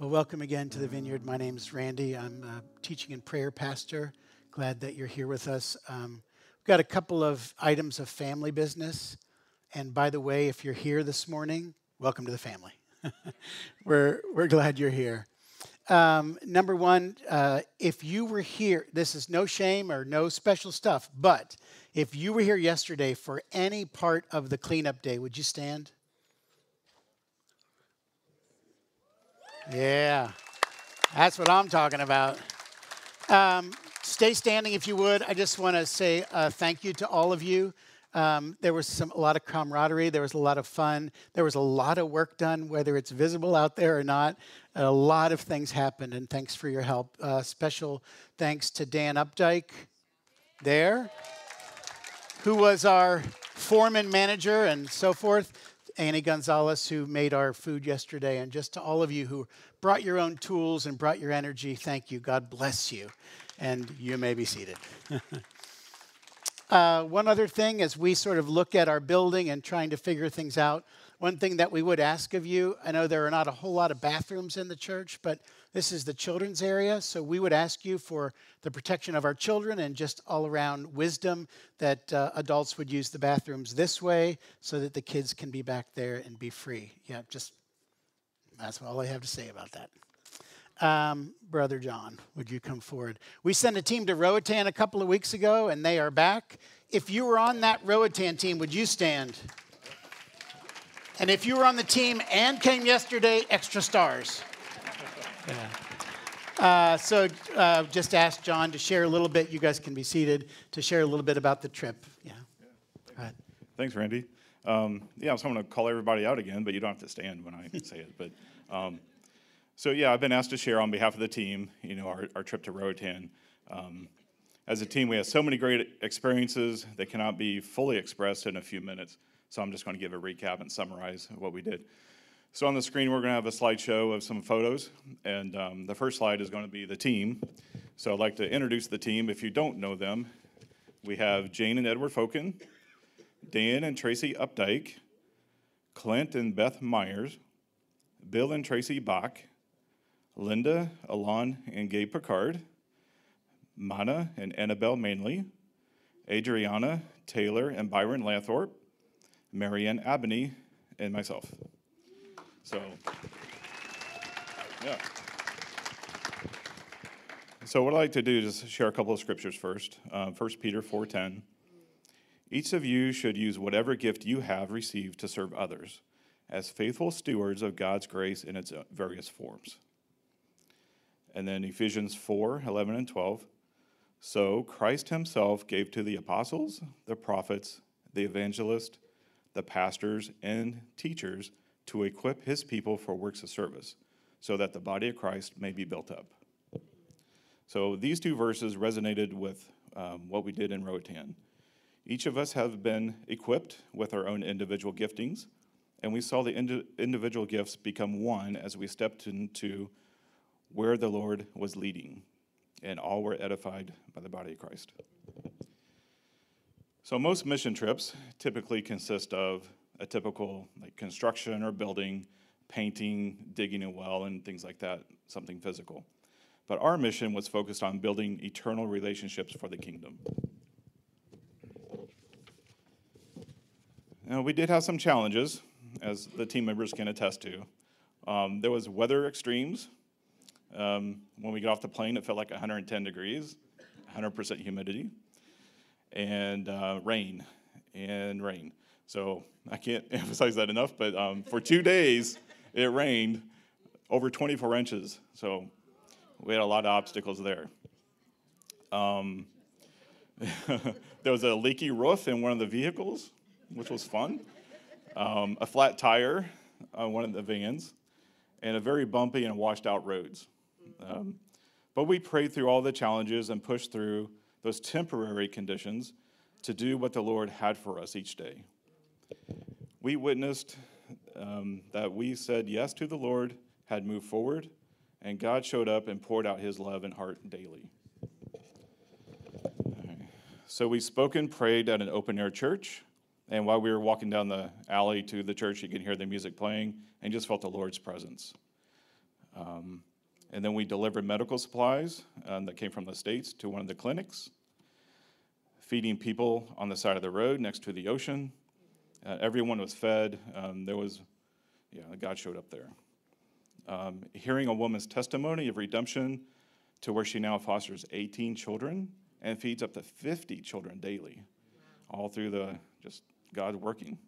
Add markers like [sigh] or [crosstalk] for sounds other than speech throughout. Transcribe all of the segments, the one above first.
Well, welcome again to the Vineyard. My name is Randy. I'm a teaching and prayer pastor. Glad that you're here with us. Um, we've got a couple of items of family business. And by the way, if you're here this morning, welcome to the family. [laughs] we're, we're glad you're here. Um, number one, uh, if you were here, this is no shame or no special stuff, but if you were here yesterday for any part of the cleanup day, would you stand? Yeah, that's what I'm talking about. Um, stay standing if you would. I just want to say uh, thank you to all of you. Um, there was some, a lot of camaraderie. There was a lot of fun. There was a lot of work done, whether it's visible out there or not. A lot of things happened, and thanks for your help. Uh, special thanks to Dan Updike there, who was our foreman manager and so forth. Annie Gonzalez, who made our food yesterday, and just to all of you who brought your own tools and brought your energy, thank you. God bless you. And you may be seated. [laughs] uh, one other thing, as we sort of look at our building and trying to figure things out, one thing that we would ask of you I know there are not a whole lot of bathrooms in the church, but this is the children's area. So we would ask you for the protection of our children and just all around wisdom that uh, adults would use the bathrooms this way so that the kids can be back there and be free. Yeah, just that's all I have to say about that. Um, Brother John, would you come forward? We sent a team to Roatan a couple of weeks ago, and they are back. If you were on that Roatan team, would you stand? And if you were on the team and came yesterday, extra stars. Yeah. Uh, so uh, just ask John to share a little bit. You guys can be seated to share a little bit about the trip. Yeah. Go ahead. Thanks, Randy. Um, yeah, so I'm going to call everybody out again, but you don't have to stand when I say it. But um, so yeah, I've been asked to share on behalf of the team. You know, our, our trip to Roatan. Um, as a team, we had so many great experiences that cannot be fully expressed in a few minutes. So I'm just going to give a recap and summarize what we did. So on the screen, we're going to have a slideshow of some photos, and um, the first slide is going to be the team. So I'd like to introduce the team. If you don't know them, we have Jane and Edward Foken, Dan and Tracy Updike, Clint and Beth Myers, Bill and Tracy Bach, Linda, Alon, and Gabe Picard, Mana and Annabelle Manley, Adriana, Taylor, and Byron Lathorpe, Marianne Abney, and myself. So, yeah. So what I'd like to do is share a couple of scriptures first. Uh, 1 Peter 4.10. Each of you should use whatever gift you have received to serve others as faithful stewards of God's grace in its various forms. And then Ephesians 4 11 and 12. So Christ himself gave to the apostles, the prophets, the evangelists, the pastors and teachers to equip his people for works of service, so that the body of Christ may be built up. So these two verses resonated with um, what we did in Roatan. Each of us have been equipped with our own individual giftings, and we saw the indi- individual gifts become one as we stepped into where the Lord was leading, and all were edified by the body of Christ. So most mission trips typically consist of a typical like construction or building, painting, digging a well, and things like that, something physical. But our mission was focused on building eternal relationships for the kingdom. Now, we did have some challenges, as the team members can attest to. Um, there was weather extremes. Um, when we got off the plane, it felt like 110 degrees, 100% humidity and uh, rain and rain. So I can't [laughs] emphasize that enough, but um, for two days it rained over 24 inches. So we had a lot of obstacles there. Um, [laughs] there was a leaky roof in one of the vehicles, which was fun, um, a flat tire on one of the vans, and a very bumpy and washed out roads. Um, but we prayed through all the challenges and pushed through those temporary conditions to do what the Lord had for us each day. We witnessed um, that we said yes to the Lord, had moved forward, and God showed up and poured out his love and heart daily. So we spoke and prayed at an open air church. And while we were walking down the alley to the church, you could hear the music playing and just felt the Lord's presence. Um, and then we delivered medical supplies um, that came from the States to one of the clinics, feeding people on the side of the road next to the ocean. Uh, everyone was fed. Um, there was, yeah, God showed up there. Um, hearing a woman's testimony of redemption to where she now fosters 18 children and feeds up to 50 children daily, all through the just God working.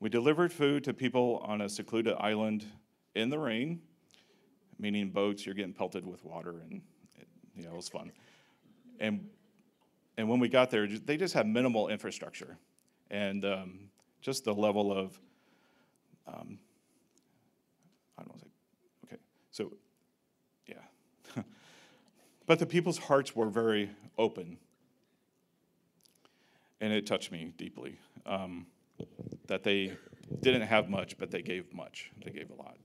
We delivered food to people on a secluded island in the rain, meaning boats, you're getting pelted with water, and it, you know, it was fun. And, and when we got there, they just had minimal infrastructure. And um, just the level of, um, I don't know, okay, so, yeah. [laughs] but the people's hearts were very open. And it touched me deeply. Um, that they didn't have much, but they gave much. They gave a lot.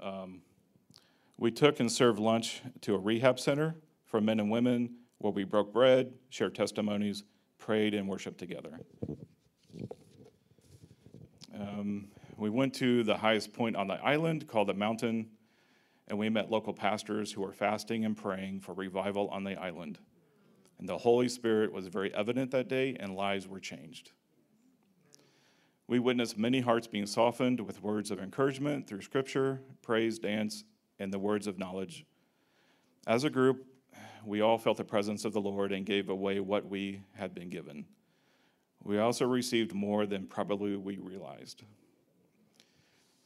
Um, we took and served lunch to a rehab center for men and women where we broke bread, shared testimonies, prayed, and worshiped together. Um, we went to the highest point on the island called the mountain, and we met local pastors who were fasting and praying for revival on the island. And the Holy Spirit was very evident that day, and lives were changed. We witnessed many hearts being softened with words of encouragement through scripture, praise, dance, and the words of knowledge. As a group, we all felt the presence of the Lord and gave away what we had been given. We also received more than probably we realized.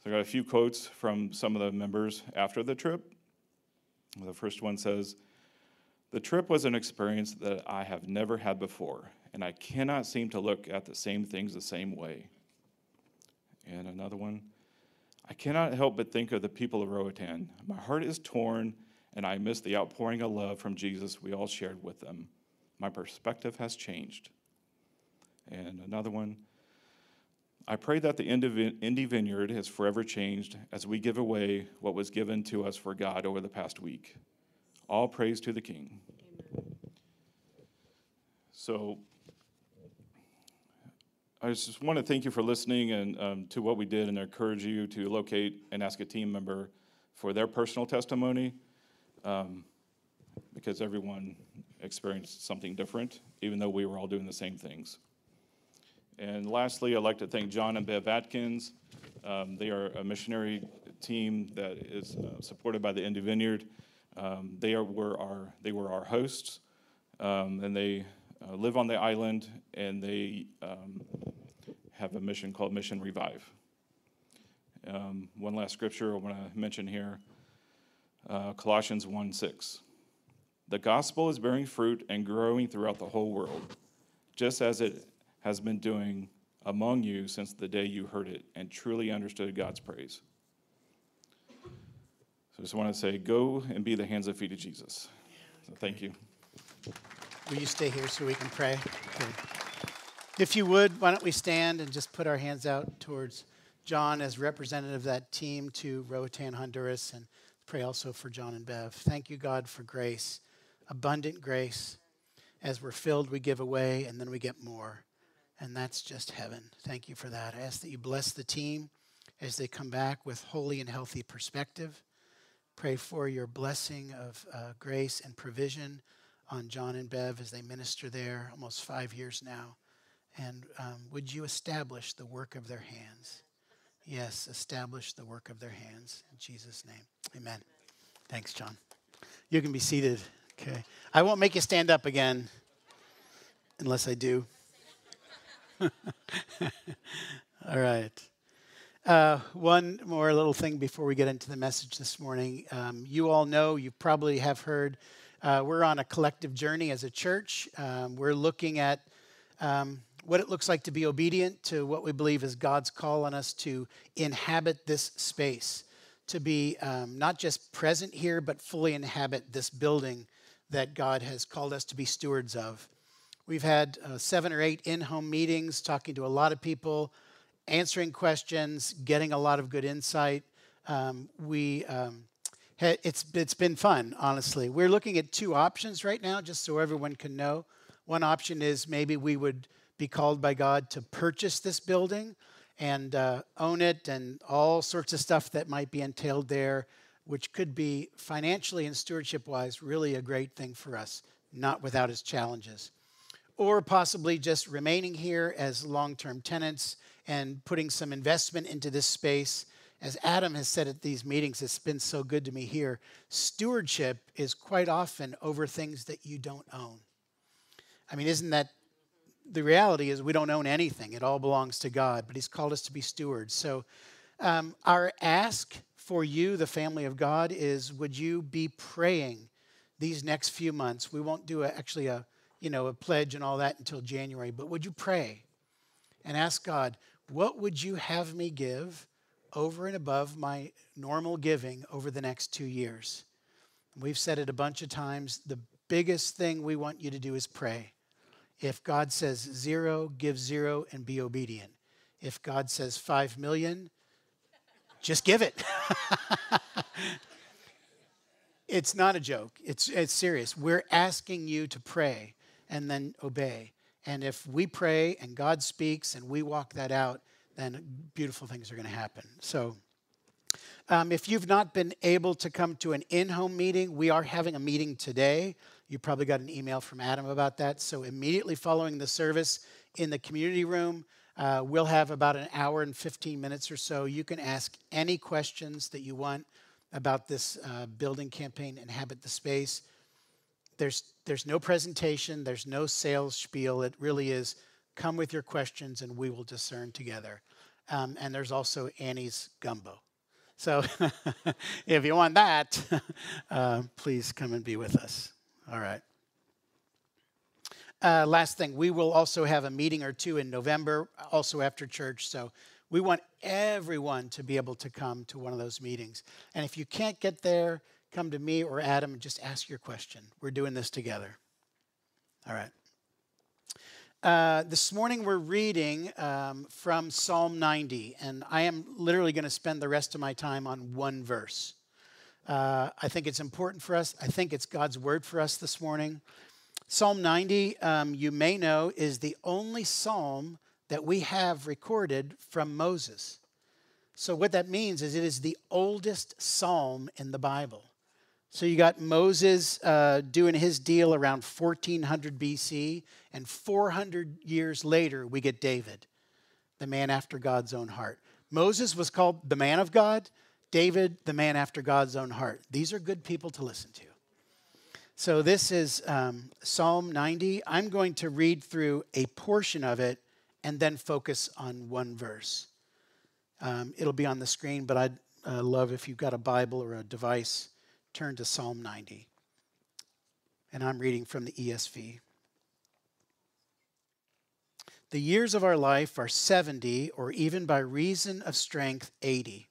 So I got a few quotes from some of the members after the trip. The first one says, The trip was an experience that I have never had before, and I cannot seem to look at the same things the same way. And another one, I cannot help but think of the people of Roatan. My heart is torn, and I miss the outpouring of love from Jesus we all shared with them. My perspective has changed. And another one, I pray that the Indy Vineyard has forever changed as we give away what was given to us for God over the past week. All praise to the King. Amen. So, I just want to thank you for listening and um, to what we did and encourage you to locate and ask a team member for their personal testimony um, because everyone experienced something different, even though we were all doing the same things. And lastly, I'd like to thank John and Bev Atkins. Um, they are a missionary team that is uh, supported by the Indy Vineyard. Um, they are, were our they were our hosts, um, and they uh, live on the island, and they um, have a mission called Mission Revive. Um, one last scripture I want to mention here uh, Colossians 1 6. The gospel is bearing fruit and growing throughout the whole world, just as it has been doing among you since the day you heard it and truly understood God's praise. So I just want to say, go and be the hands and feet of Jesus. So thank you. Will you stay here so we can pray? Okay. If you would, why don't we stand and just put our hands out towards John as representative of that team to Roatan, Honduras, and pray also for John and Bev. Thank you, God, for grace, abundant grace. As we're filled, we give away, and then we get more. And that's just heaven. Thank you for that. I ask that you bless the team as they come back with holy and healthy perspective. Pray for your blessing of uh, grace and provision on John and Bev as they minister there almost five years now. And um, would you establish the work of their hands? Yes, establish the work of their hands. In Jesus' name. Amen. Thanks, John. You can be seated. Okay. I won't make you stand up again unless I do. [laughs] All right. Uh, one more little thing before we get into the message this morning. Um, you all know, you probably have heard uh, we're on a collective journey as a church. Um, we're looking at um, what it looks like to be obedient to what we believe is God's call on us to inhabit this space, to be um, not just present here, but fully inhabit this building that God has called us to be stewards of. We've had uh, seven or eight in home meetings, talking to a lot of people, answering questions, getting a lot of good insight. Um, we um, it's, it's been fun, honestly. We're looking at two options right now, just so everyone can know. One option is maybe we would be called by God to purchase this building and uh, own it and all sorts of stuff that might be entailed there, which could be financially and stewardship wise really a great thing for us, not without its challenges. Or possibly just remaining here as long term tenants and putting some investment into this space. As Adam has said at these meetings, it's been so good to me here. Stewardship is quite often over things that you don't own. I mean, isn't that the reality is we don't own anything. It all belongs to God, but He's called us to be stewards. So, um, our ask for you, the family of God, is would you be praying these next few months? We won't do a, actually a you know a pledge and all that until January, but would you pray and ask God, what would you have me give over and above my normal giving over the next two years? We've said it a bunch of times. The biggest thing we want you to do is pray. If God says zero, give zero and be obedient. If God says five million, just give it. [laughs] it's not a joke, it's, it's serious. We're asking you to pray and then obey. And if we pray and God speaks and we walk that out, then beautiful things are going to happen. So, um, if you've not been able to come to an in home meeting, we are having a meeting today. You probably got an email from Adam about that. So, immediately following the service in the community room, uh, we'll have about an hour and 15 minutes or so. You can ask any questions that you want about this uh, building campaign, Inhabit the Space. There's, there's no presentation, there's no sales spiel. It really is come with your questions and we will discern together. Um, and there's also Annie's gumbo. So [laughs] if you want that, [laughs] uh, please come and be with us. All right. Uh, last thing, we will also have a meeting or two in November, also after church. So we want everyone to be able to come to one of those meetings. And if you can't get there, come to me or Adam and just ask your question. We're doing this together. All right. Uh, this morning we're reading um, from Psalm 90, and I am literally going to spend the rest of my time on one verse. Uh, I think it's important for us. I think it's God's word for us this morning. Psalm 90, um, you may know, is the only psalm that we have recorded from Moses. So, what that means is it is the oldest psalm in the Bible. So, you got Moses uh, doing his deal around 1400 BC, and 400 years later, we get David, the man after God's own heart. Moses was called the man of God. David, the man after God's own heart. These are good people to listen to. So, this is um, Psalm 90. I'm going to read through a portion of it and then focus on one verse. Um, it'll be on the screen, but I'd uh, love if you've got a Bible or a device, turn to Psalm 90. And I'm reading from the ESV. The years of our life are 70, or even by reason of strength, 80.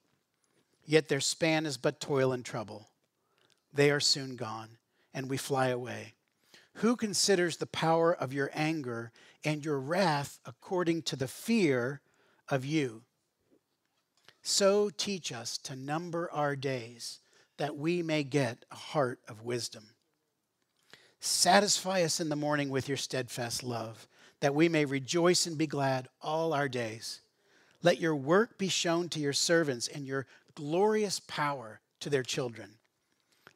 Yet their span is but toil and trouble. They are soon gone, and we fly away. Who considers the power of your anger and your wrath according to the fear of you? So teach us to number our days, that we may get a heart of wisdom. Satisfy us in the morning with your steadfast love, that we may rejoice and be glad all our days. Let your work be shown to your servants and your glorious power to their children.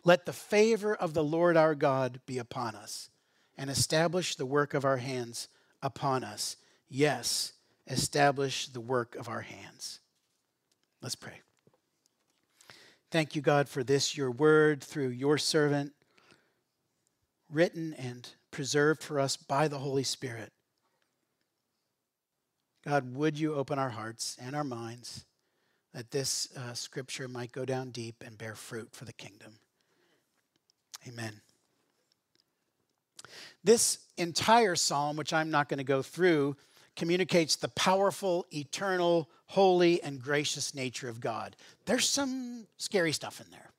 Let the favor of the Lord our God be upon us and establish the work of our hands upon us. Yes, establish the work of our hands. Let's pray. Thank you, God, for this, your word through your servant, written and preserved for us by the Holy Spirit. God, would you open our hearts and our minds? That this uh, scripture might go down deep and bear fruit for the kingdom. Amen. This entire psalm, which I'm not going to go through, communicates the powerful, eternal, holy, and gracious nature of God. There's some scary stuff in there.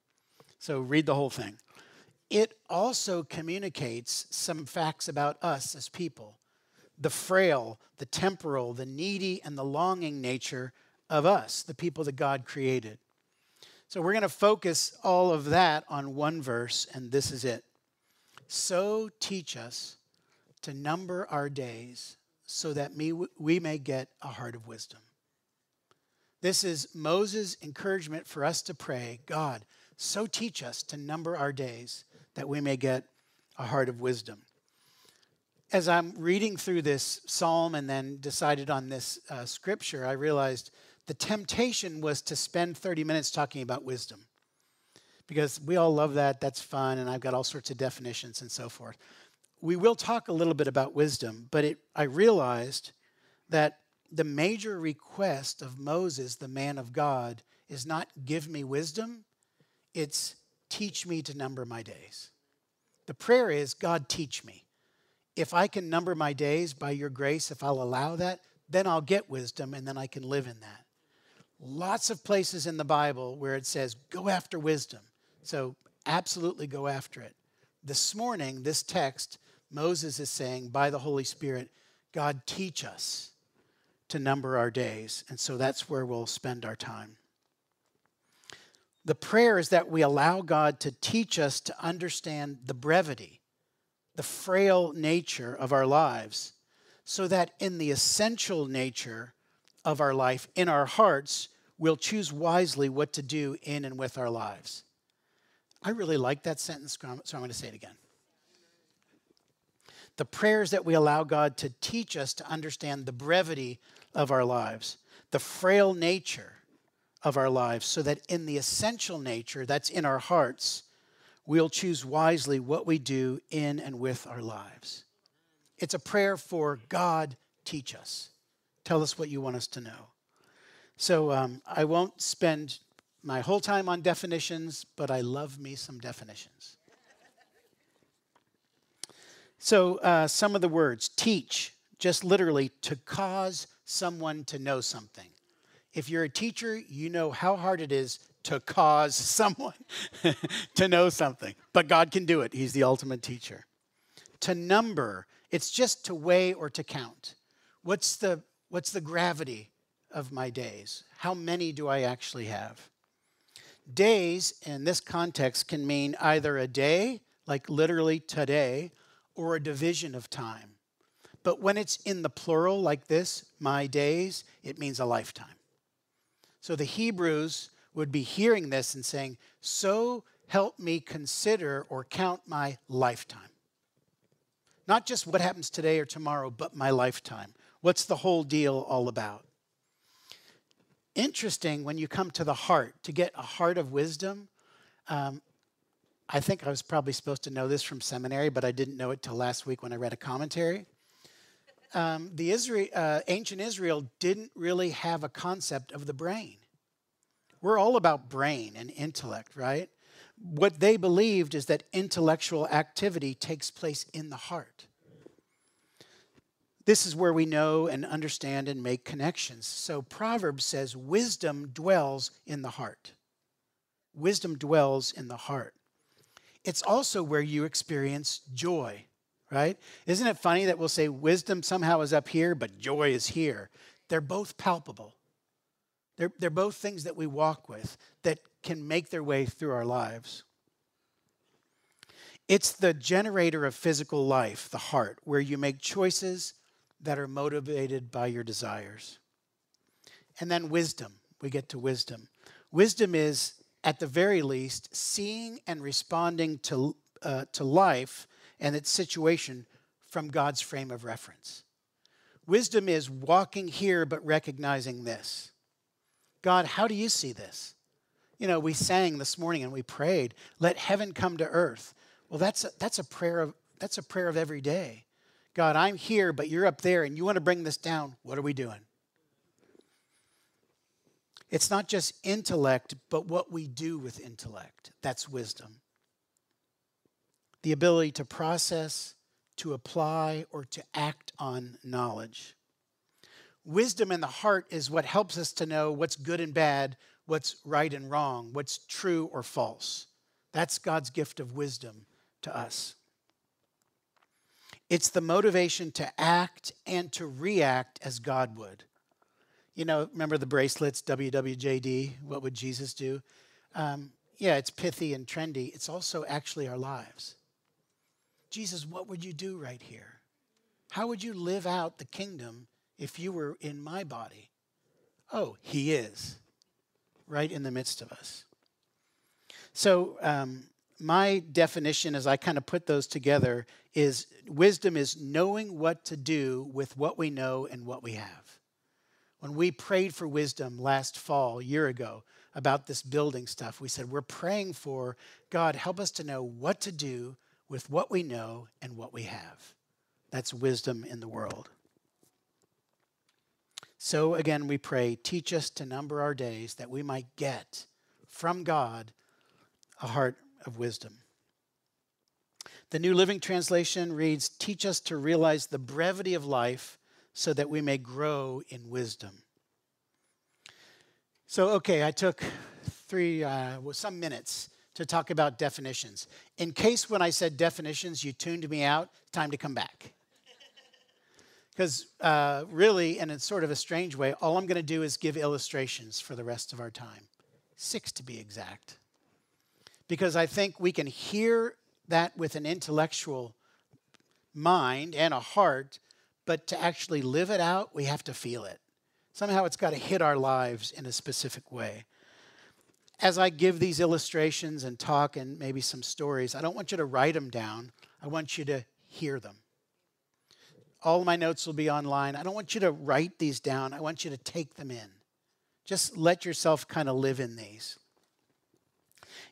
So read the whole thing. It also communicates some facts about us as people the frail, the temporal, the needy, and the longing nature of us, the people that God created. So we're going to focus all of that on one verse, and this is it. So teach us to number our days so that we may get a heart of wisdom. This is Moses' encouragement for us to pray God, so teach us to number our days that we may get a heart of wisdom. As I'm reading through this psalm and then decided on this uh, scripture, I realized the temptation was to spend 30 minutes talking about wisdom because we all love that. That's fun, and I've got all sorts of definitions and so forth. We will talk a little bit about wisdom, but it, I realized that the major request of Moses, the man of God, is not give me wisdom, it's teach me to number my days. The prayer is God, teach me. If I can number my days by your grace, if I'll allow that, then I'll get wisdom and then I can live in that. Lots of places in the Bible where it says, go after wisdom. So absolutely go after it. This morning, this text, Moses is saying, by the Holy Spirit, God, teach us to number our days. And so that's where we'll spend our time. The prayer is that we allow God to teach us to understand the brevity, the frail nature of our lives, so that in the essential nature of our life, in our hearts, we'll choose wisely what to do in and with our lives. I really like that sentence, so I'm going to say it again. The prayers that we allow God to teach us to understand the brevity of our lives, the frail nature of our lives, so that in the essential nature that's in our hearts, we'll choose wisely what we do in and with our lives. It's a prayer for God, teach us. Tell us what you want us to know. So um, I won't spend my whole time on definitions, but I love me some definitions. So, uh, some of the words teach, just literally to cause someone to know something. If you're a teacher, you know how hard it is to cause [laughs] someone to know something. But God can do it, He's the ultimate teacher. To number, it's just to weigh or to count. What's the, what's the gravity of my days? How many do I actually have? Days in this context can mean either a day, like literally today, or a division of time. But when it's in the plural, like this, my days, it means a lifetime. So the Hebrews would be hearing this and saying, So help me consider or count my lifetime. Not just what happens today or tomorrow, but my lifetime. What's the whole deal all about? interesting when you come to the heart, to get a heart of wisdom. Um, I think I was probably supposed to know this from seminary, but I didn't know it till last week when I read a commentary. Um, the Israel, uh, ancient Israel didn't really have a concept of the brain. We're all about brain and intellect, right? What they believed is that intellectual activity takes place in the heart. This is where we know and understand and make connections. So Proverbs says, wisdom dwells in the heart. Wisdom dwells in the heart. It's also where you experience joy, right? Isn't it funny that we'll say wisdom somehow is up here, but joy is here? They're both palpable. They're, they're both things that we walk with that can make their way through our lives. It's the generator of physical life, the heart, where you make choices that are motivated by your desires. And then wisdom. We get to wisdom. Wisdom is, at the very least, seeing and responding to, uh, to life and its situation from God's frame of reference. Wisdom is walking here but recognizing this. God, how do you see this? You know, we sang this morning and we prayed, let heaven come to earth. Well, that's a, that's a prayer of that's a prayer of every day. God, I'm here, but you're up there and you want to bring this down. What are we doing? It's not just intellect, but what we do with intellect. That's wisdom. The ability to process, to apply, or to act on knowledge. Wisdom in the heart is what helps us to know what's good and bad, what's right and wrong, what's true or false. That's God's gift of wisdom to us. It's the motivation to act and to react as God would. You know, remember the bracelets, WWJD? What would Jesus do? Um, yeah, it's pithy and trendy. It's also actually our lives. Jesus, what would you do right here? How would you live out the kingdom if you were in my body? oh, He is right in the midst of us. So, um, my definition as I kind of put those together is wisdom is knowing what to do with what we know and what we have. When we prayed for wisdom last fall, year ago, about this building stuff, we said, We're praying for God, help us to know what to do with what we know and what we have. That's wisdom in the world. So again, we pray, teach us to number our days that we might get from God a heart of wisdom. The New Living Translation reads, Teach us to realize the brevity of life so that we may grow in wisdom. So, okay, I took three, uh, well, some minutes to talk about definitions. In case when I said definitions, you tuned me out, time to come back. [laughs] Because uh, really, and in sort of a strange way, all I'm going to do is give illustrations for the rest of our time. Six to be exact. Because I think we can hear that with an intellectual mind and a heart, but to actually live it out, we have to feel it. Somehow it's got to hit our lives in a specific way. As I give these illustrations and talk and maybe some stories, I don't want you to write them down. I want you to hear them all my notes will be online. I don't want you to write these down, I want you to take them in. Just let yourself kind of live in these.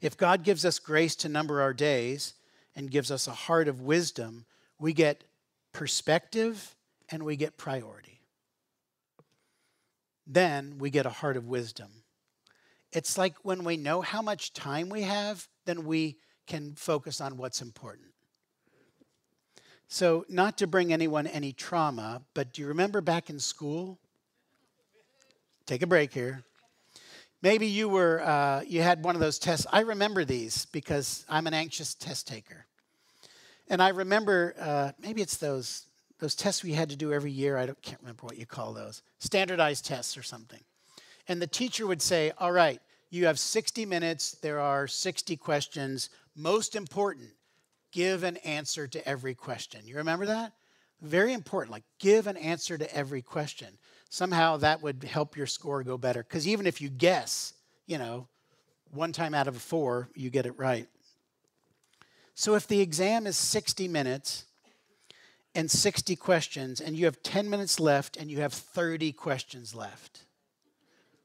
If God gives us grace to number our days and gives us a heart of wisdom, we get perspective and we get priority. Then we get a heart of wisdom. It's like when we know how much time we have, then we can focus on what's important. So, not to bring anyone any trauma, but do you remember back in school? Take a break here. Maybe you were uh, you had one of those tests. I remember these because I'm an anxious test taker, and I remember uh, maybe it's those those tests we had to do every year. I can't remember what you call those standardized tests or something. And the teacher would say, "All right, you have 60 minutes. There are 60 questions. Most important, give an answer to every question. You remember that? Very important. Like, give an answer to every question. Somehow that would help your score go better. Because even if you guess, you know, one time out of four, you get it right. So if the exam is 60 minutes and 60 questions, and you have 10 minutes left and you have 30 questions left,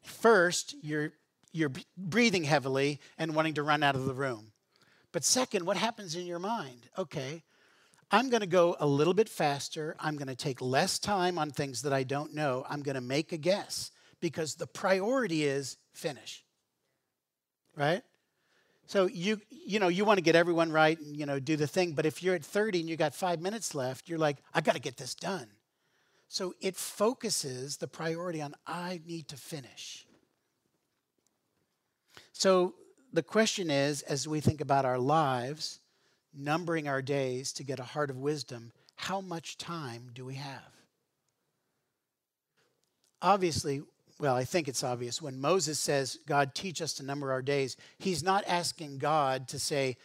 first, you're, you're breathing heavily and wanting to run out of the room. But second, what happens in your mind? Okay, I'm going to go a little bit faster. I'm going to take less time on things that I don't know. I'm going to make a guess because the priority is finish. Right? So you you know you want to get everyone right and you know do the thing, but if you're at 30 and you got 5 minutes left, you're like I got to get this done. So it focuses the priority on I need to finish. So the question is as we think about our lives, numbering our days to get a heart of wisdom, how much time do we have? Obviously, well, I think it's obvious. When Moses says, God, teach us to number our days, he's not asking God to say,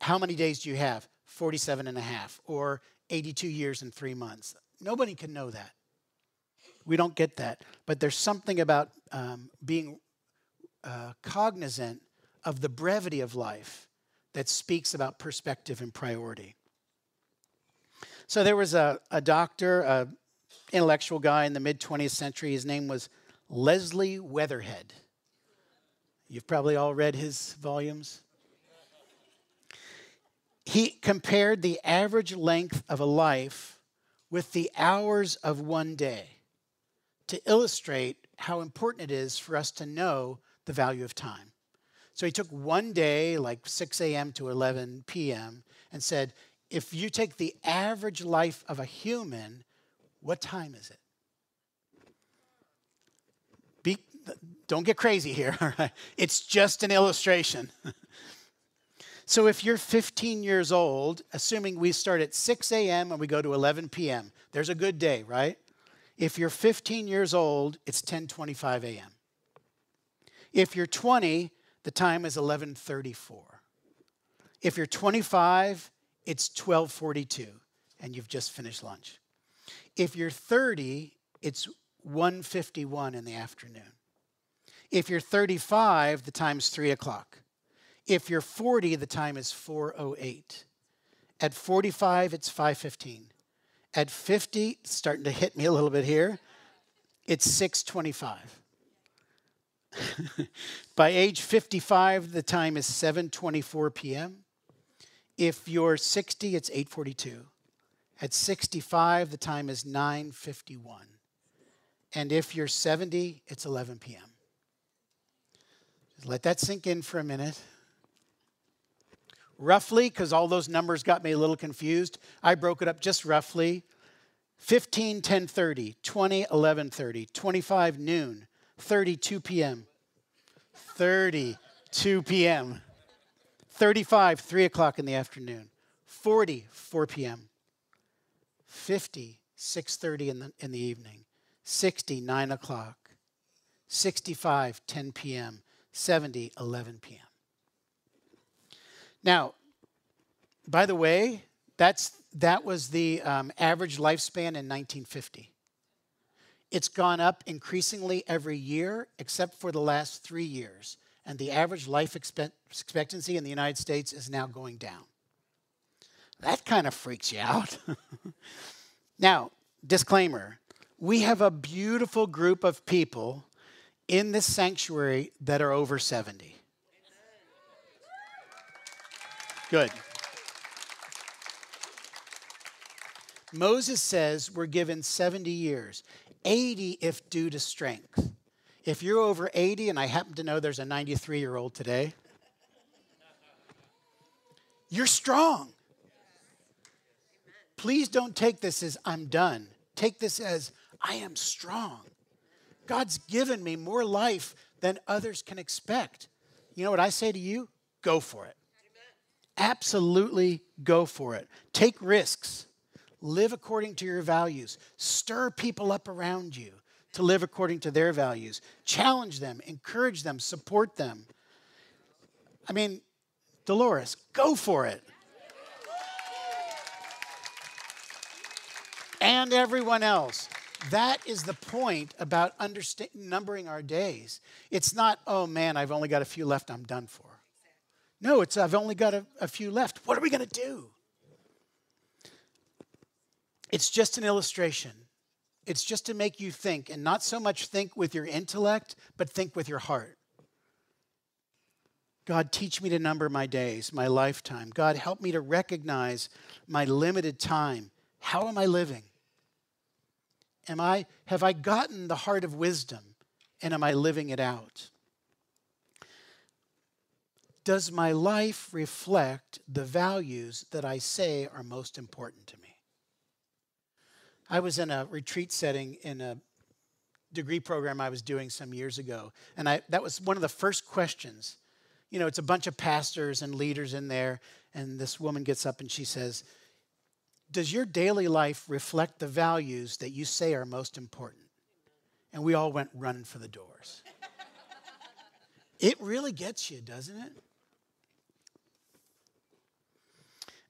How many days do you have? 47 and a half, or 82 years and three months. Nobody can know that. We don't get that. But there's something about um, being uh, cognizant of the brevity of life that speaks about perspective and priority. So there was a, a doctor, an intellectual guy in the mid 20th century. His name was Leslie Weatherhead. You've probably all read his volumes. He compared the average length of a life with the hours of one day to illustrate how important it is for us to know the value of time. So he took one day, like 6 a.m. to 11 p.m., and said, if you take the average life of a human, what time is it? Be, don't get crazy here. [laughs] All right? It's just an illustration. [laughs] so if you're 15 years old, assuming we start at 6 a.m. and we go to 11 p.m., there's a good day, right? If you're 15 years old, it's 10:25 a.m. If you're 20, the time is 11:34. If you're 25, it's 12:42 and you've just finished lunch. If you're 30, it's 1:51 in the afternoon. If you're 35, the time's 3 o'clock. If you're 40, the time is 408. At 45, it's 515. At 50, starting to hit me a little bit here, it's 625. By age 55, the time is 7:24 p.m. If you're 60, it's 8:42. At 65, the time is 9:51. And if you're 70, it's 11 p.m. Let that sink in for a minute. Roughly, because all those numbers got me a little confused, I broke it up just roughly. 15, 10:30, 20, 11:30, 25 noon, 30, 2 p.m., 32 p.m., 35, 3 o'clock in the afternoon, 40, 4 p.m., 50, 6.30 in the, in the evening, 60, 9 o'clock, 65, 10 p.m., 70, 11 p.m. Now, by the way, that's, that was the um, average lifespan in 1950. It's gone up increasingly every year, except for the last three years. And the average life expectancy in the United States is now going down. That kind of freaks you out. [laughs] now, disclaimer we have a beautiful group of people in this sanctuary that are over 70. Good. Moses says we're given 70 years. 80 if due to strength. If you're over 80, and I happen to know there's a 93 year old today, you're strong. Please don't take this as I'm done. Take this as I am strong. God's given me more life than others can expect. You know what I say to you? Go for it. Absolutely go for it. Take risks live according to your values, stir people up around you to live according to their values, challenge them, encourage them, support them. I mean, Dolores, go for it. And everyone else. That is the point about numbering our days. It's not, oh man, I've only got a few left, I'm done for. No, it's, I've only got a, a few left. What are we going to do? It's just an illustration. It's just to make you think, and not so much think with your intellect, but think with your heart. God, teach me to number my days, my lifetime. God, help me to recognize my limited time. How am I living? Am I, have I gotten the heart of wisdom and am I living it out? Does my life reflect the values that I say are most important to me? I was in a retreat setting in a degree program I was doing some years ago, and I, that was one of the first questions. You know, it's a bunch of pastors and leaders in there, and this woman gets up and she says, Does your daily life reflect the values that you say are most important? And we all went running for the doors. it really gets you, doesn't it?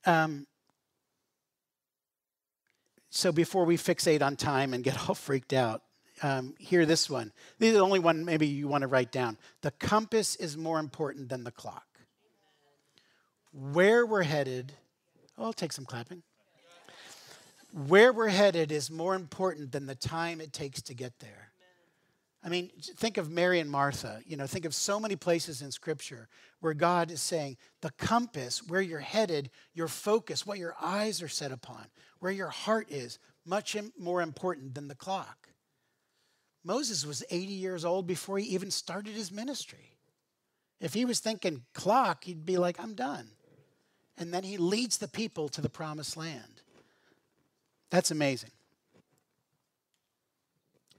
Um, so before we fixate on time and get [laughs] all freaked out, um, hear this one. This is the only one maybe you want to write down. The compass is more important than the clock. Where we're headed, oh, I'll take some clapping. Where we're headed is more important than the time it takes to get there. I mean, think of Mary and Martha. You know, think of so many places in Scripture where God is saying, the compass, where you're headed, your focus, what your eyes are set upon, where your heart is, much more important than the clock. Moses was 80 years old before he even started his ministry. If he was thinking clock, he'd be like, I'm done. And then he leads the people to the promised land. That's amazing.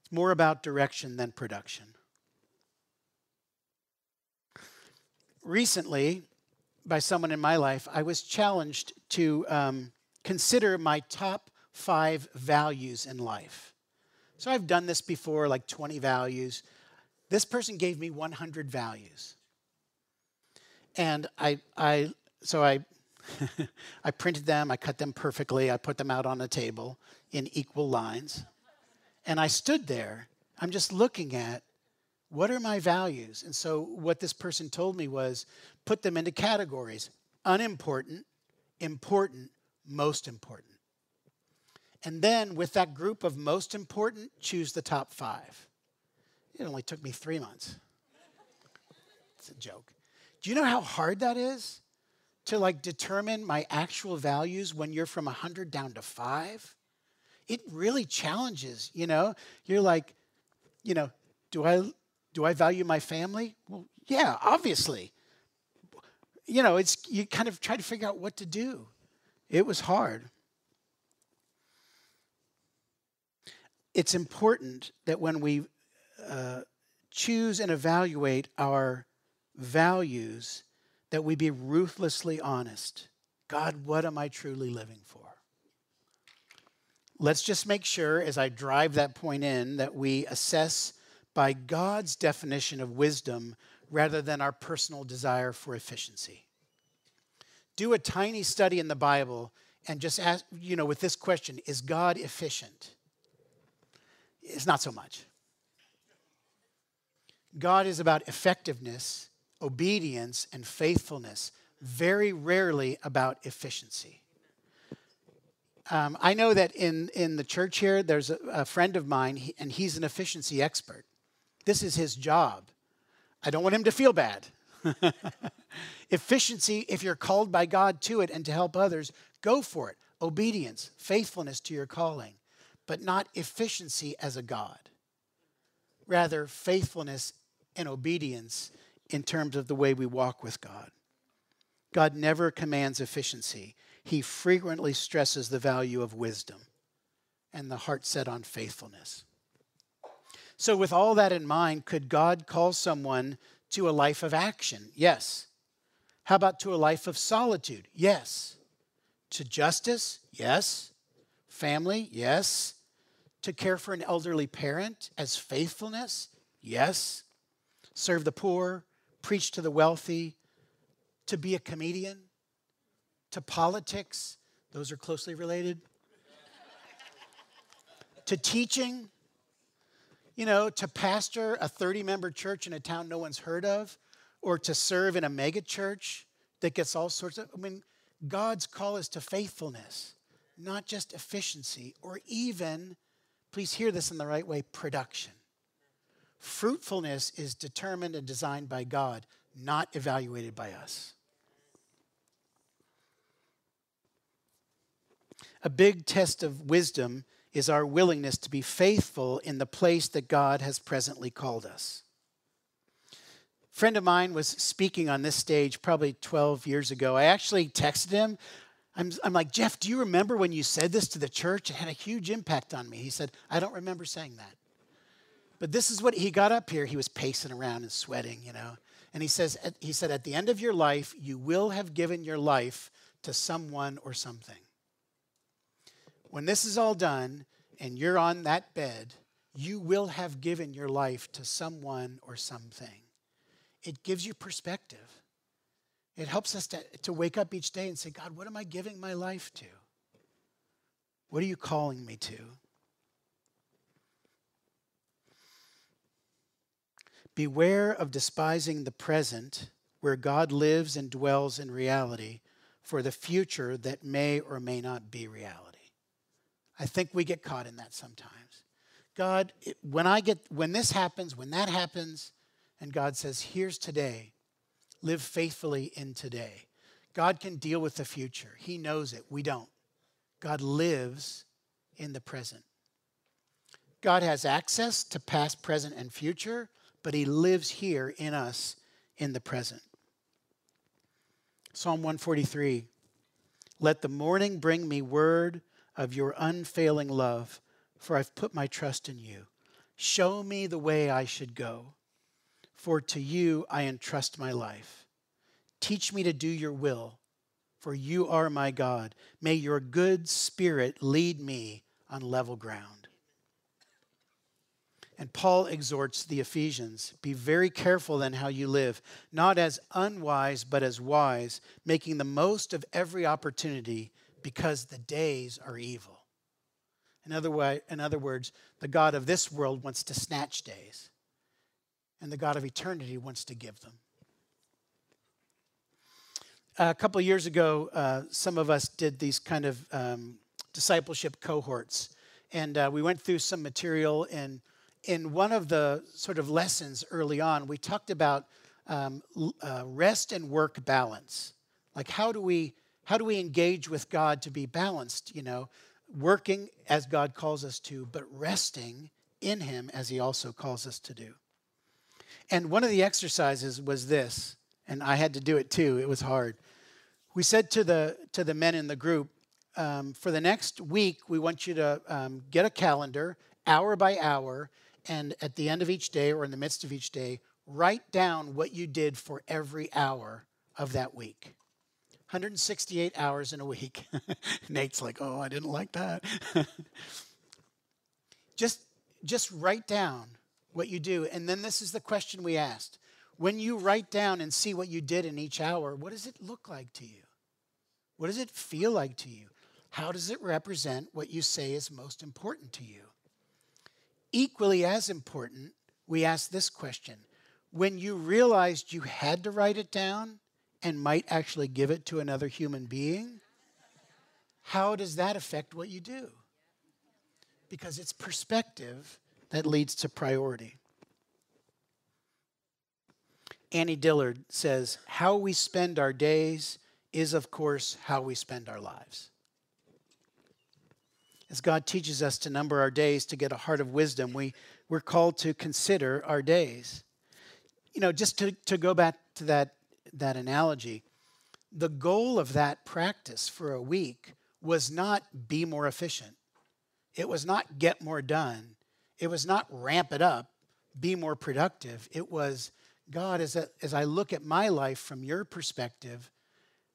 It's more about direction than production. Recently, by someone in my life, I was challenged to um, consider my top five values in life. So I've done this before, like 20 values. This person gave me 100 values. And I, I so I, [laughs] I printed them, I cut them perfectly, I put them out on a table in equal lines. And I stood there. I'm just looking at what are my values? And so what this person told me was put them into categories unimportant, important, most important. And then with that group of most important, choose the top five. It only took me three months. It's a joke. Do you know how hard that is? To like determine my actual values when you're from 100 down to five? It really challenges, you know? You're like, you know, do I do I value my family? Well, yeah, obviously. You know, it's you kind of try to figure out what to do. It was hard. It's important that when we uh, choose and evaluate our values, that we be ruthlessly honest. God, what am I truly living for? Let's just make sure, as I drive that point in, that we assess by God's definition of wisdom rather than our personal desire for efficiency. Do a tiny study in the Bible and just ask, you know, with this question Is God efficient? It's not so much. God is about effectiveness, obedience, and faithfulness, very rarely about efficiency. Um, I know that in, in the church here, there's a, a friend of mine, he, and he's an efficiency expert. This is his job. I don't want him to feel bad. [laughs] efficiency, if you're called by God to it and to help others, go for it. Obedience, faithfulness to your calling, but not efficiency as a God. Rather, faithfulness and obedience in terms of the way we walk with God. God never commands efficiency he frequently stresses the value of wisdom and the heart set on faithfulness. So, with all that in mind, could God call someone to a life of action? Yes. How about to a life of solitude? Yes. To justice? Yes. Family? Yes. To care for an elderly parent as faithfulness? Yes. Serve the poor, preach to the wealthy, to be a comedian? To politics, those are closely related, to teaching, you know, to pastor a 30 member church in a town no one's heard of, or to serve in a mega church that gets all sorts of, I mean, God's call is to faithfulness, not just efficiency, or even, please hear this in the right way, production. Fruitfulness is determined and designed by God, not evaluated by us. A big test of wisdom is our willingness to be faithful in the place that God has presently called us. A friend of mine was speaking on this stage probably 12 years ago. I actually texted him. I'm, I'm like, Jeff, do you remember when you said this to the church? It had a huge impact on me. He said, I don't remember saying that. But this is what he got up here. He was pacing around and sweating, you know. And he says, he said, at the end of your life, you will have given your life to someone or something. When this is all done and you're on that bed, you will have given your life to someone or something. It gives you perspective. It helps us to, to wake up each day and say, God, what am I giving my life to? What are you calling me to? Beware of despising the present, where God lives and dwells in reality, for the future that may or may not be reality. I think we get caught in that sometimes. God, when I get when this happens, when that happens, and God says, "Here's today. Live faithfully in today." God can deal with the future. He knows it. We don't. God lives in the present. God has access to past, present, and future, but He lives here in us in the present. Psalm 143 Let the morning bring me word of your unfailing love, for I've put my trust in you. Show me the way I should go, for to you I entrust my life. Teach me to do your will, for you are my God. May your good spirit lead me on level ground. And Paul exhorts the Ephesians be very careful then how you live, not as unwise, but as wise, making the most of every opportunity because the days are evil. In other, way, in other words, the God of this world wants to snatch days, and the God of eternity wants to give them. A couple years ago, uh, some of us did these kind of um, discipleship cohorts, and uh, we went through some material. And in one of the sort of lessons early on, we talked about um, uh, rest and work balance. Like, how do we how do we engage with God to be balanced? You know, working as God calls us to, but resting in Him as He also calls us to do. And one of the exercises was this, and I had to do it too. It was hard. We said to the to the men in the group, um, for the next week, we want you to um, get a calendar, hour by hour, and at the end of each day or in the midst of each day, write down what you did for every hour of that week. 168 hours in a week. [laughs] Nate's like, oh, I didn't like that. [laughs] just, just write down what you do. And then this is the question we asked. When you write down and see what you did in each hour, what does it look like to you? What does it feel like to you? How does it represent what you say is most important to you? Equally as important, we ask this question When you realized you had to write it down, and might actually give it to another human being, how does that affect what you do? Because it's perspective that leads to priority. Annie Dillard says, How we spend our days is, of course, how we spend our lives. As God teaches us to number our days to get a heart of wisdom, we, we're called to consider our days. You know, just to, to go back to that that analogy, the goal of that practice for a week was not be more efficient. It was not get more done. It was not ramp it up, be more productive. It was, God, as, a, as I look at my life from your perspective,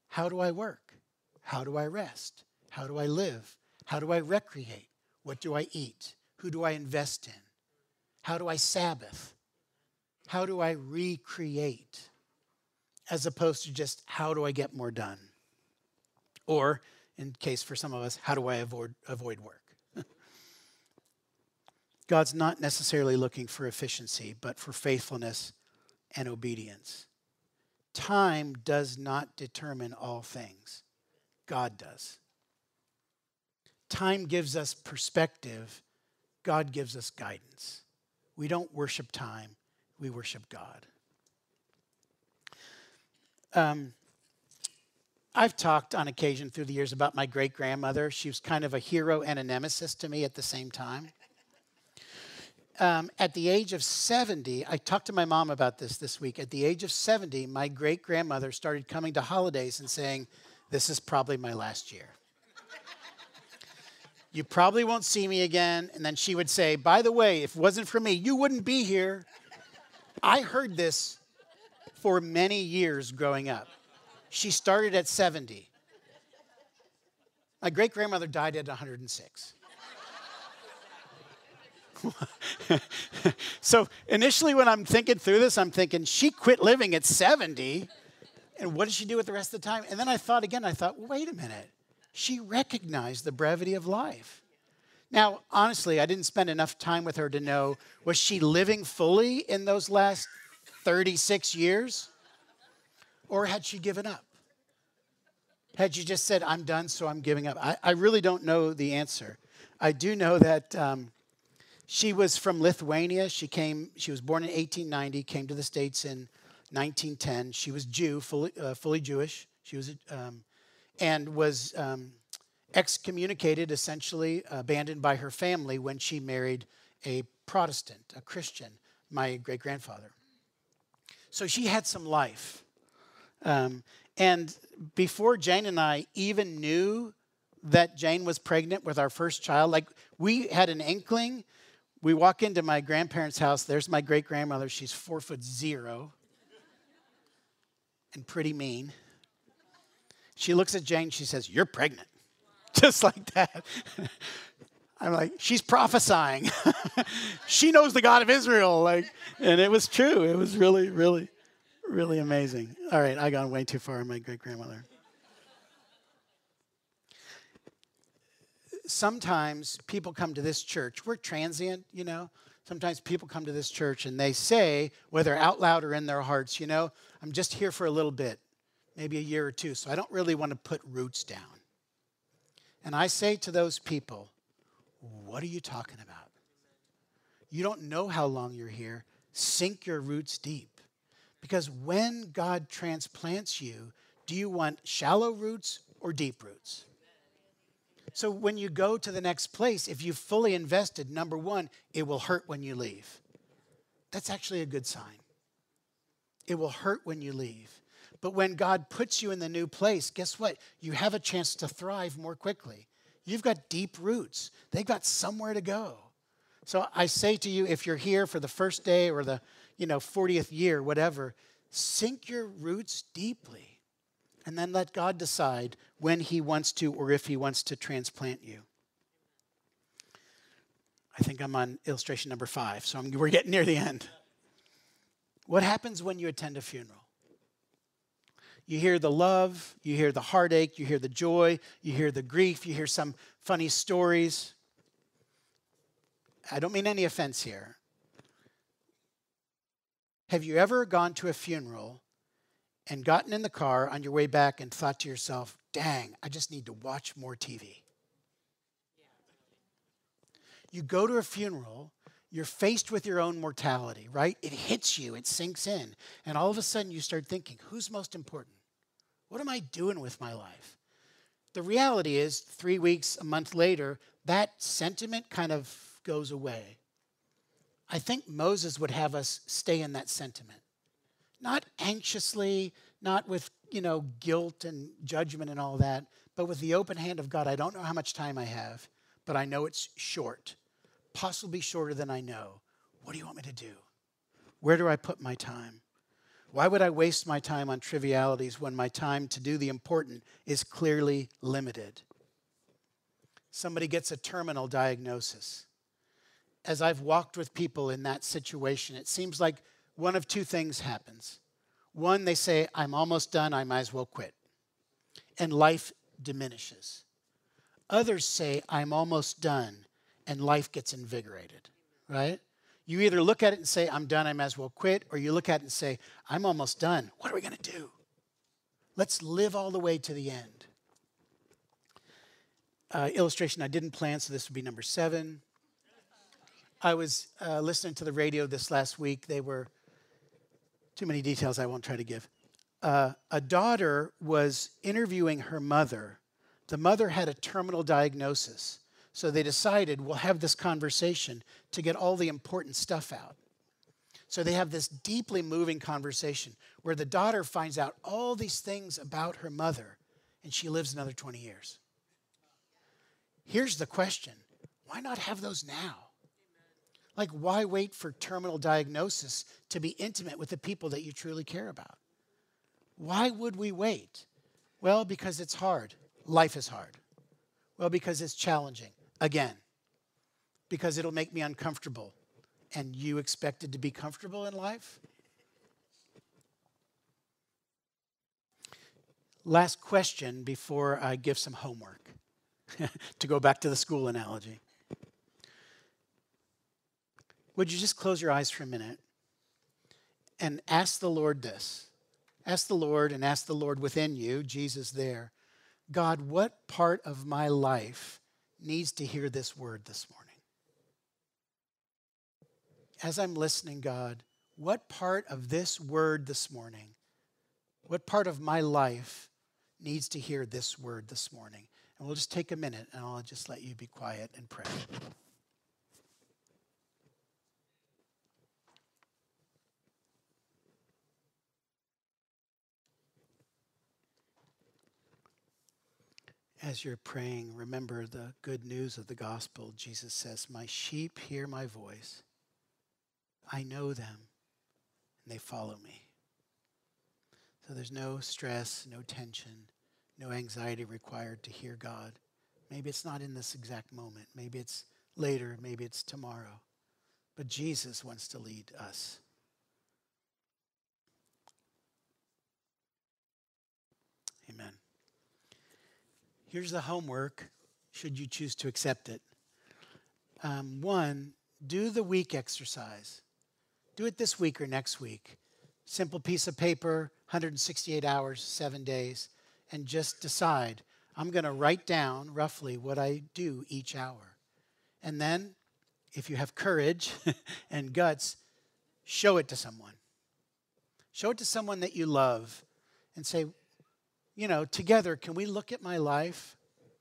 how do I work? How do I rest? How do I live? How do I recreate? What do I eat? Who do I invest in? How do I Sabbath? How do I recreate? As opposed to just how do I get more done? Or, in case for some of us, how do I avoid, avoid work? [laughs] God's not necessarily looking for efficiency, but for faithfulness and obedience. Time does not determine all things, God does. Time gives us perspective, God gives us guidance. We don't worship time, we worship God. Um, I've talked on occasion through the years about my great grandmother. She was kind of a hero and a nemesis to me at the same time. Um, at the age of 70, I talked to my mom about this this week. At the age of 70, my great grandmother started coming to holidays and saying, This is probably my last year. you probably won't see me again. And then she would say, By the way, if it wasn't for me, you wouldn't be here. I heard this for many years growing up. She started at 70. My great grandmother died at 106. [laughs] so initially, when I'm thinking through this, I'm thinking, she quit living at 70. And what did she do with the rest of the time? And then I thought again, I thought, wait a minute. She recognized the brevity of life. Now, honestly, I didn't spend enough time with her to know was she living fully in those last 36 years? Or had she given up? Had she just said, I'm done, so I'm giving up? I, I really don't know the answer. I do know that um, she was from Lithuania. She came, she was born in 1890, came to the States in 1910. She was Jew, fully, uh, fully Jewish. She was, um, and was um, excommunicated, essentially abandoned by her family when she married a Protestant, a Christian, my great grandfather. So she had some life. Um, and before Jane and I even knew that Jane was pregnant with our first child, like we had an inkling. We walk into my grandparents' house. There's my great grandmother. She's four foot zero and pretty mean. She looks at Jane. She says, You're pregnant. [laughs] Just like that. I'm like, she's prophesying. [laughs] she knows the God of Israel. Like, and it was true. It was really, really, really amazing. All right, I gone way too far on my great grandmother. sometimes people come to this church. We're transient, you know. Sometimes people come to this church and they say, whether out loud or in their hearts, you know, I'm just here for a little bit, maybe a year or two, so I don't really want to put roots down. And I say to those people, what are you talking about? You don't know how long you're here. Sink your roots deep. Because when God transplants you, do you want shallow roots or deep roots? So when you go to the next place, if you've fully invested, number one, it will hurt when you leave. That's actually a good sign. It will hurt when you leave. But when God puts you in the new place, guess what? You have a chance to thrive more quickly. You've got deep roots, they've got somewhere to go. So I say to you, if you're here for the first day or the you know 40th year, whatever, sink your roots deeply and then let God decide when He wants to or if He wants to transplant you. I think I'm on illustration number five, so I'm, we're getting near the end. What happens when you attend a funeral? You hear the love, you hear the heartache, you hear the joy, you hear the grief, you hear some funny stories. I don't mean any offense here. Have you ever gone to a funeral and gotten in the car on your way back and thought to yourself, dang, I just need to watch more TV. You go to a funeral, you're faced with your own mortality, right? It hits you, it sinks in. And all of a sudden you start thinking, who's most important? What am I doing with my life? The reality is, three weeks, a month later, that sentiment kind of goes away. I think Moses would have us stay in that sentiment not anxiously, not with, you know, guilt and judgment and all that, but with the open hand of God. I don't know how much time I have, but I know it's short, possibly shorter than I know. What do you want me to do? Where do I put my time? Why would I waste my time on trivialities when my time to do the important is clearly limited? Somebody gets a terminal diagnosis. As I've walked with people in that situation, it seems like one of two things happens. One, they say, I'm almost done, I might as well quit. And life diminishes. Others say, I'm almost done, and life gets invigorated, right? You either look at it and say, I'm done, I might as well quit, or you look at it and say, I'm almost done. What are we going to do? Let's live all the way to the end. Uh, illustration I didn't plan, so this would be number seven. I was uh, listening to the radio this last week. They were too many details I won't try to give. Uh, a daughter was interviewing her mother. The mother had a terminal diagnosis. So they decided we'll have this conversation to get all the important stuff out. So they have this deeply moving conversation where the daughter finds out all these things about her mother and she lives another 20 years. Here's the question why not have those now? Like, why wait for terminal diagnosis to be intimate with the people that you truly care about? Why would we wait? Well, because it's hard. Life is hard. Well, because it's challenging. Again, because it'll make me uncomfortable. And you expected to be comfortable in life? Last question before I give some homework, [laughs] to go back to the school analogy. Would you just close your eyes for a minute and ask the Lord this? Ask the Lord and ask the Lord within you, Jesus there, God, what part of my life needs to hear this word this morning? As I'm listening, God, what part of this word this morning, what part of my life needs to hear this word this morning? And we'll just take a minute and I'll just let you be quiet and pray. As you're praying, remember the good news of the gospel. Jesus says, My sheep hear my voice. I know them, and they follow me. So there's no stress, no tension, no anxiety required to hear God. Maybe it's not in this exact moment. Maybe it's later. Maybe it's tomorrow. But Jesus wants to lead us. Amen. Here's the homework. should you choose to accept it. Um, one, do the week exercise. Do it this week or next week. Simple piece of paper, 168 hours, seven days, and just decide I'm going to write down roughly what I do each hour. And then, if you have courage [laughs] and guts, show it to someone. Show it to someone that you love and say, you know, together, can we look at my life?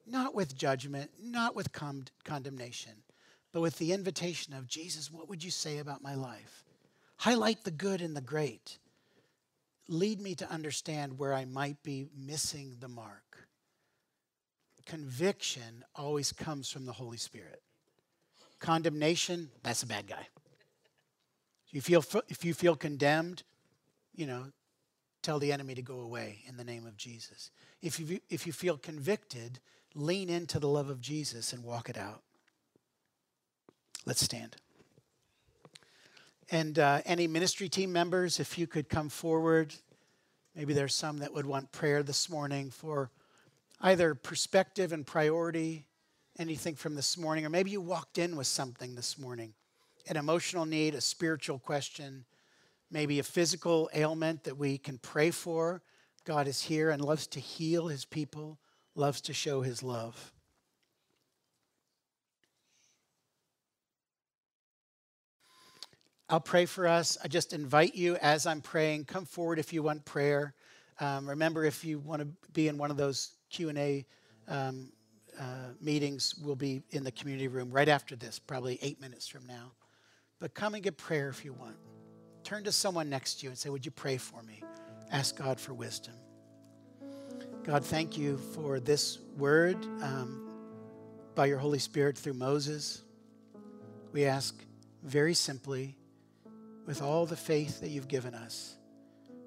Not with judgment, not with con- condemnation, but with the invitation of Jesus, what would you say about my life? Highlight the good and the great. Lead me to understand where I might be missing the mark. Conviction always comes from the Holy Spirit. Condemnation, that's a bad guy. If you feel, if you feel condemned, you know, tell the enemy to go away in the name of Jesus. If you, if you feel convicted, lean into the love of Jesus and walk it out. Let's stand. And uh, any ministry team members, if you could come forward, maybe there's some that would want prayer this morning for either perspective and priority, anything from this morning, or maybe you walked in with something this morning an emotional need, a spiritual question maybe a physical ailment that we can pray for. God is here and loves to heal his people, loves to show his love. I'll pray for us. I just invite you as I'm praying, come forward if you want prayer. Um, remember, if you want to be in one of those Q and A um, uh, meetings, we'll be in the community room right after this, probably eight minutes from now. But come and get prayer if you want. Turn to someone next to you and say, Would you pray for me? Ask God for wisdom. God, thank you for this word um, by your Holy Spirit through Moses. We ask very simply, with all the faith that you've given us,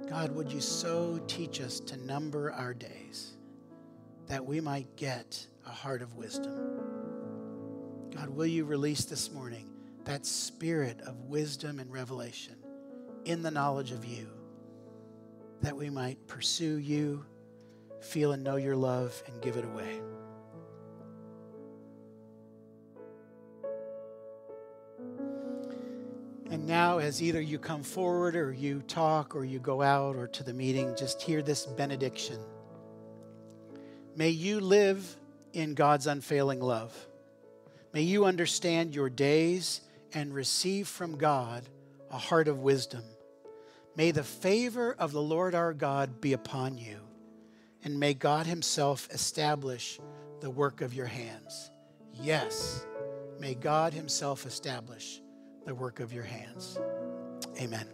God, would you so teach us to number our days that we might get a heart of wisdom? God, will you release this morning that spirit of wisdom and revelation in the knowledge of you, that we might pursue you, feel and know your love, and give it away. And now, as either you come forward or you talk or you go out or to the meeting, just hear this benediction. May you live in God's unfailing love. May you understand your days and receive from God a heart of wisdom. May the favor of the Lord our God be upon you, and may God Himself establish the work of your hands. Yes, may God Himself establish the work of your hands. Amen.